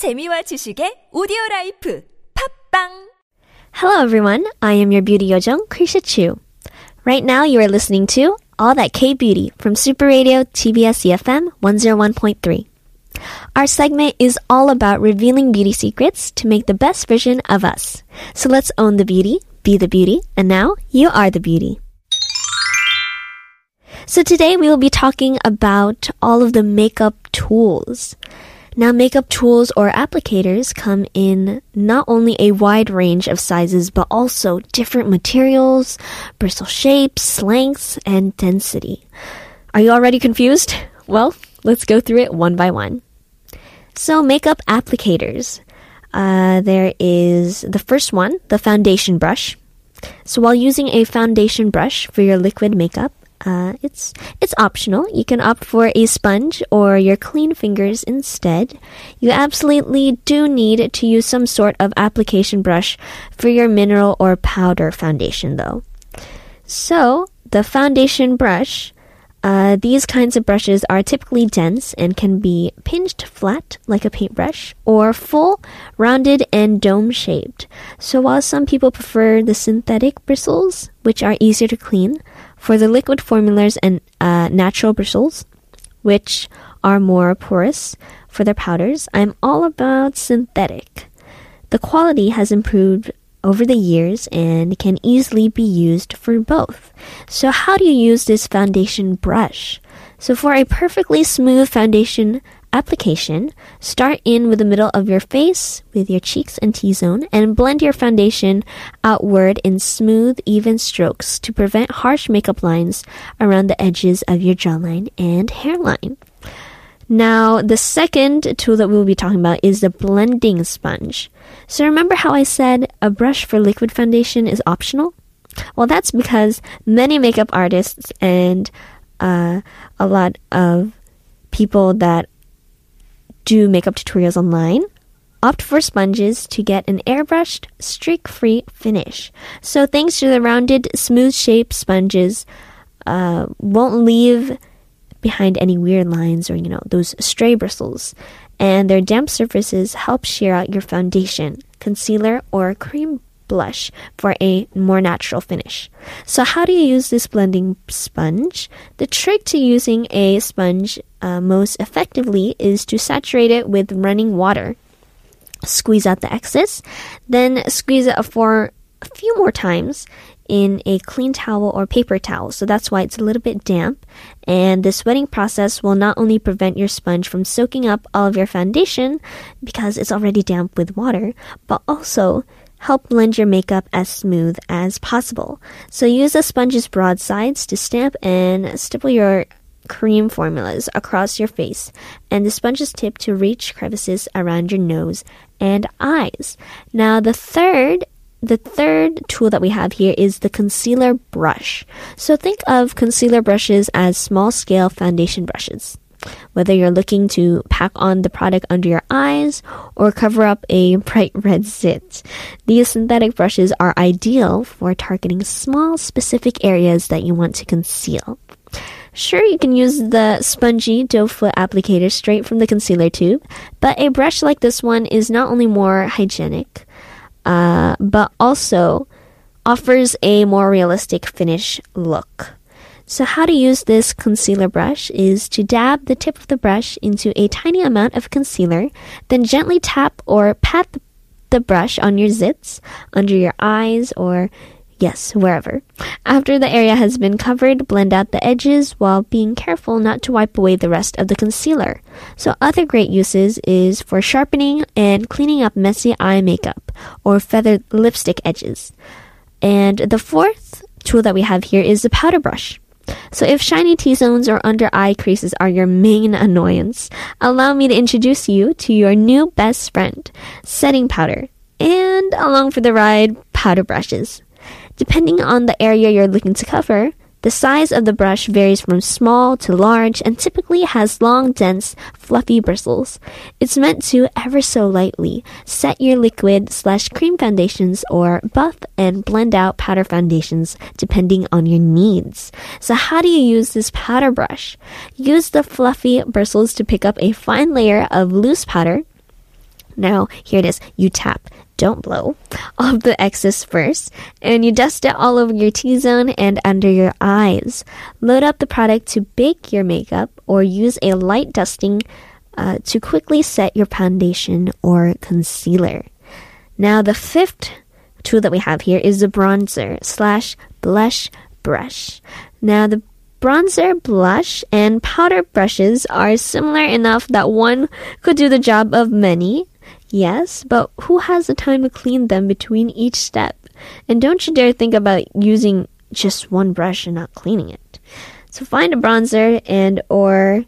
재미와 지식의 오디오 라이프 팝빵 Hello everyone, I am your beauty yojong, Krisha Chu. Right now you are listening to All That K-Beauty from Super Radio TBS EFM 101.3. Our segment is all about revealing beauty secrets to make the best version of us. So let's own the beauty, be the beauty, and now you are the beauty. So today we will be talking about all of the makeup tools. Now, makeup tools or applicators come in not only a wide range of sizes, but also different materials, bristle shapes, lengths, and density. Are you already confused? Well, let's go through it one by one. So, makeup applicators. Uh, there is the first one, the foundation brush. So, while using a foundation brush for your liquid makeup, uh, it's it's optional. You can opt for a sponge or your clean fingers instead. You absolutely do need to use some sort of application brush for your mineral or powder foundation, though. So the foundation brush. Uh, these kinds of brushes are typically dense and can be pinched flat like a paintbrush or full, rounded, and dome shaped. So while some people prefer the synthetic bristles, which are easier to clean, for the liquid formulas and uh, natural bristles, which are more porous for their powders, I'm all about synthetic. The quality has improved over the years and can easily be used for both. So, how do you use this foundation brush? So, for a perfectly smooth foundation application, start in with the middle of your face with your cheeks and T-zone and blend your foundation outward in smooth, even strokes to prevent harsh makeup lines around the edges of your jawline and hairline. Now, the second tool that we'll be talking about is the blending sponge. So remember how I said a brush for liquid foundation is optional? Well, that's because many makeup artists and uh, a lot of people that do makeup tutorials online, opt for sponges to get an airbrushed, streak-free finish. So thanks to the rounded, smooth-shaped sponges, uh, won't leave behind any weird lines or you know those stray bristles. And their damp surfaces help sheer out your foundation, concealer, or cream blush for a more natural finish. So, how do you use this blending sponge? The trick to using a sponge uh, most effectively is to saturate it with running water. Squeeze out the excess, then squeeze it for a few more times in a clean towel or paper towel. So that's why it's a little bit damp. And the sweating process will not only prevent your sponge from soaking up all of your foundation because it's already damp with water, but also help blend your makeup as smooth as possible. So use the sponge's broad sides to stamp and stipple your cream formulas across your face and the sponge's tip to reach crevices around your nose and eyes. Now the third the third tool that we have here is the concealer brush. So think of concealer brushes as small scale foundation brushes. Whether you're looking to pack on the product under your eyes or cover up a bright red zit, these synthetic brushes are ideal for targeting small specific areas that you want to conceal. Sure, you can use the spongy doe foot applicator straight from the concealer tube, but a brush like this one is not only more hygienic, uh, but also offers a more realistic finish look. So how to use this concealer brush is to dab the tip of the brush into a tiny amount of concealer, then gently tap or pat the brush on your zits, under your eyes, or yes, wherever. After the area has been covered, blend out the edges while being careful not to wipe away the rest of the concealer. So other great uses is for sharpening and cleaning up messy eye makeup or feathered lipstick edges. And the fourth tool that we have here is the powder brush. So if shiny T-zones or under eye creases are your main annoyance, allow me to introduce you to your new best friend, setting powder, and along for the ride, powder brushes. Depending on the area you're looking to cover, the size of the brush varies from small to large and typically has long, dense, fluffy bristles. It's meant to ever so lightly set your liquid slash cream foundations or buff and blend out powder foundations depending on your needs. So how do you use this powder brush? Use the fluffy bristles to pick up a fine layer of loose powder Now, here it is. You tap, don't blow, off the excess first, and you dust it all over your T zone and under your eyes. Load up the product to bake your makeup or use a light dusting uh, to quickly set your foundation or concealer. Now, the fifth tool that we have here is the bronzer slash blush brush. Now, the bronzer, blush, and powder brushes are similar enough that one could do the job of many. Yes, but who has the time to clean them between each step? And don't you dare think about using just one brush and not cleaning it. So find a bronzer and or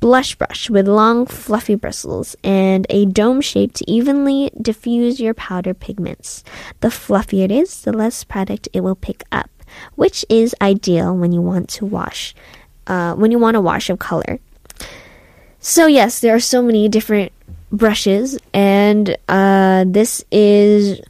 blush brush with long fluffy bristles and a dome shape to evenly diffuse your powder pigments. The fluffier it is, the less product it will pick up which is ideal when you want to wash, uh, when you want a wash of color. So yes, there are so many different brushes, and uh, this is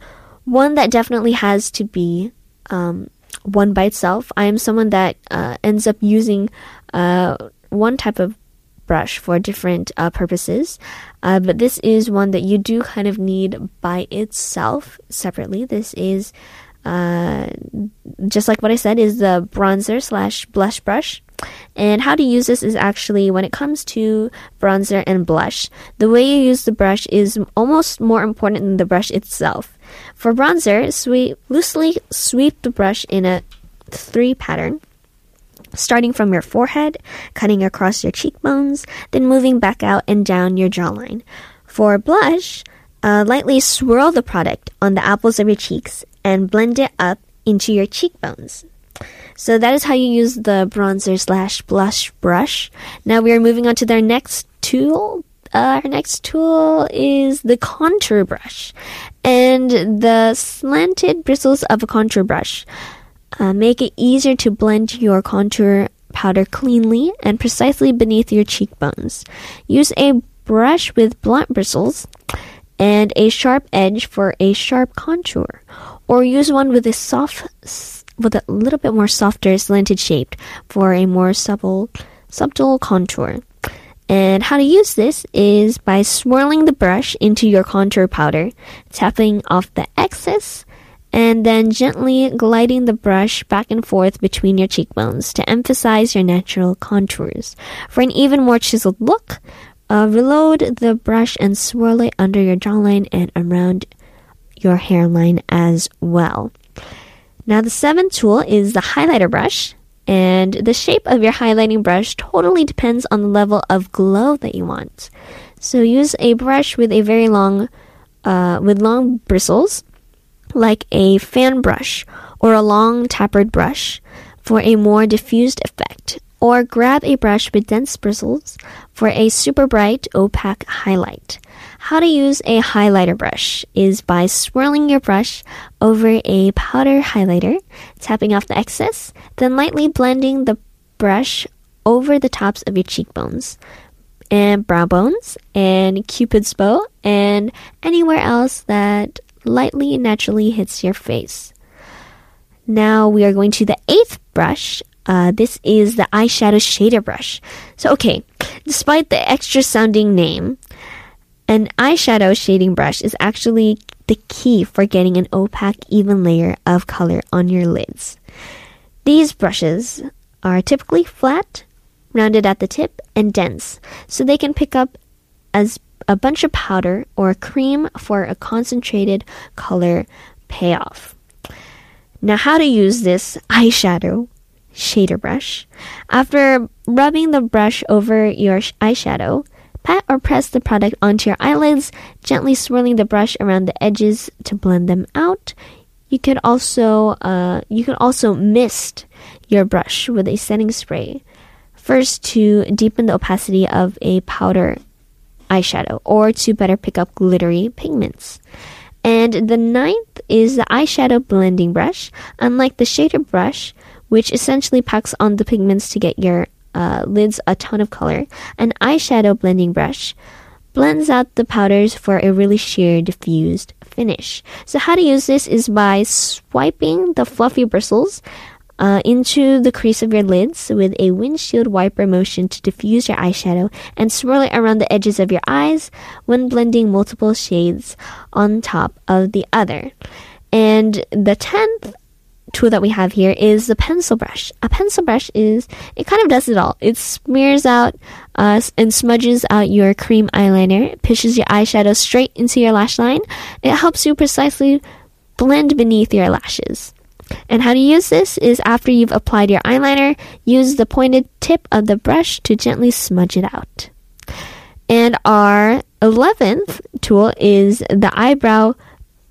one that definitely has to be um, one by itself. I am someone that uh, ends up using uh, one type of brush for different uh, purposes. Uh, but this is one that you do kind of need by itself separately. This is uh, just like what I said, is the bronzer slash blush brush. And how to use this is actually when it comes to bronzer and blush, the way you use the brush is almost more important than the brush itself. For bronzer, sweep, loosely sweep the brush in a three pattern, starting from your forehead, cutting across your cheekbones, then moving back out and down your jawline. For blush, uh, lightly swirl the product on the apples of your cheeks and blend it up into your cheekbones. So that is how you use the bronzer slash blush brush. Now we are moving on to their next tool. Uh, our next tool is the contour brush. And the slanted bristles of a contour brush uh, make it easier to blend your contour powder cleanly and precisely beneath your cheekbones. Use a brush with blunt bristles and a sharp edge for a sharp contour or use one with a soft with a little bit more softer slanted shape for a more subtle subtle contour. And how to use this is by swirling the brush into your contour powder, tapping off the excess, and then gently gliding the brush back and forth between your cheekbones to emphasize your natural contours. For an even more chiseled look, uh, reload the brush and swirl it under your jawline and around your hairline as well. Now, the seventh tool is the highlighter brush, and the shape of your highlighting brush totally depends on the level of glow that you want. So, use a brush with a very long, uh, with long bristles, like a fan brush or a long tapered brush, for a more diffused effect. Or grab a brush with dense bristles for a super bright opaque highlight. How to use a highlighter brush is by swirling your brush over a powder highlighter, tapping off the excess, then lightly blending the brush over the tops of your cheekbones and brow bones and cupid's bow and anywhere else that lightly and naturally hits your face. Now we are going to the eighth brush. Uh, this is the eyeshadow shader brush. So, okay, despite the extra sounding name, an eyeshadow shading brush is actually the key for getting an opaque, even layer of color on your lids. These brushes are typically flat, rounded at the tip, and dense, so they can pick up as a bunch of powder or cream for a concentrated color payoff. Now, how to use this eyeshadow shader brush. After rubbing the brush over your eyeshadow, Pat or press the product onto your eyelids, gently swirling the brush around the edges to blend them out. You could also uh, you can also mist your brush with a setting spray. First, to deepen the opacity of a powder eyeshadow, or to better pick up glittery pigments. And the ninth is the eyeshadow blending brush. Unlike the shader brush, which essentially packs on the pigments to get your uh, lids a ton of color. An eyeshadow blending brush blends out the powders for a really sheer diffused finish. So how to use this is by swiping the fluffy bristles uh, into the crease of your lids with a windshield wiper motion to diffuse your eyeshadow and swirl it around the edges of your eyes when blending multiple shades on top of the other. And the tenth tool that we have here is the pencil brush. A pencil brush is, it kind of does it all. It smears out uh, and smudges out your cream eyeliner, it pushes your eyeshadow straight into your lash line. It helps you precisely blend beneath your lashes. And how to use this is after you've applied your eyeliner, use the pointed tip of the brush to gently smudge it out. And our 11th tool is the eyebrow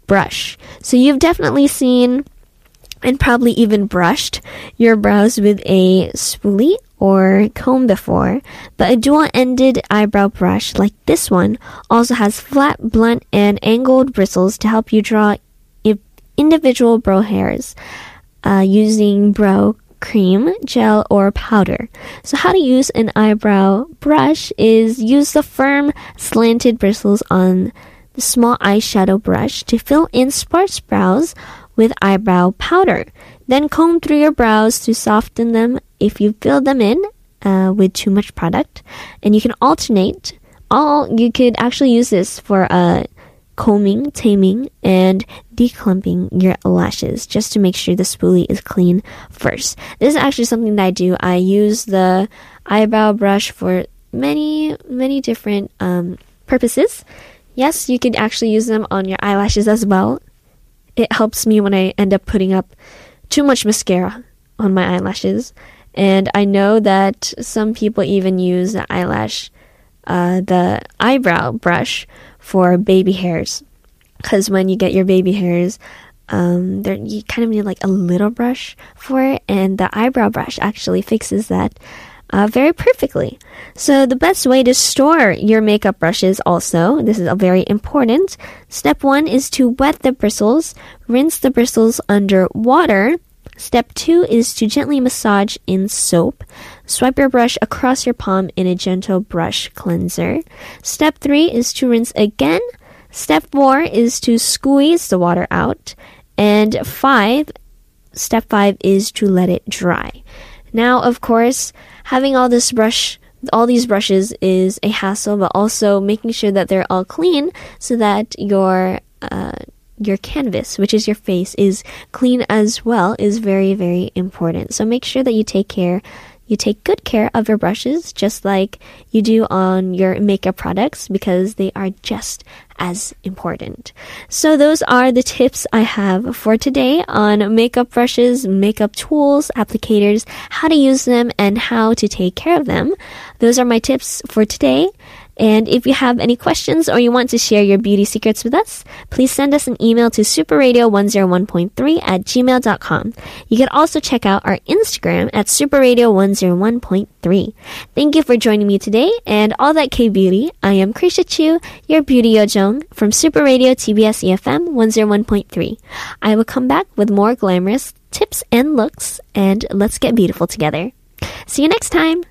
brush. So you've definitely seen and probably even brushed your brows with a spoolie or comb before, but a dual-ended eyebrow brush like this one also has flat, blunt, and angled bristles to help you draw individual brow hairs uh, using brow cream, gel, or powder. So how to use an eyebrow brush is use the firm, slanted bristles on the small eyeshadow brush to fill in sparse brows with eyebrow powder. Then comb through your brows to soften them if you fill them in uh, with too much product. And you can alternate. All you could actually use this for uh, combing, taming, and declumping your lashes just to make sure the spoolie is clean first. This is actually something that I do. I use the eyebrow brush for many, many different um, purposes. Yes, you could actually use them on your eyelashes as well it helps me when I end up putting up too much mascara on my eyelashes. And I know that some people even use the eyelash, uh, the eyebrow brush for baby hairs. Because when you get your baby hairs, um, there you kind of need like a little brush for it, and the eyebrow brush actually fixes that uh, very perfectly. So the best way to store your makeup brushes also, this is a very important. Step one is to wet the bristles, rinse the bristles under water. Step two is to gently massage in soap. Swipe your brush across your palm in a gentle brush cleanser. Step three is to rinse again. Step four is to squeeze the water out. And five, step five is to let it dry. Now, of course, having all this brush all these brushes is a hassle, but also making sure that they're all clean so that your uh, your canvas, which is your face, is clean as well, is very very important. So make sure that you take care you take good care of your brushes just like you do on your makeup products because they are just as important. So those are the tips I have for today on makeup brushes, makeup tools, applicators, how to use them and how to take care of them. Those are my tips for today. And if you have any questions or you want to share your beauty secrets with us, please send us an email to superradio101.3 at gmail.com. You can also check out our Instagram at superradio101.3. Thank you for joining me today and all that K beauty. I am Krisha Chu, your beauty yojong from Super Radio TBS EFM 101.3. I will come back with more glamorous tips and looks and let's get beautiful together. See you next time.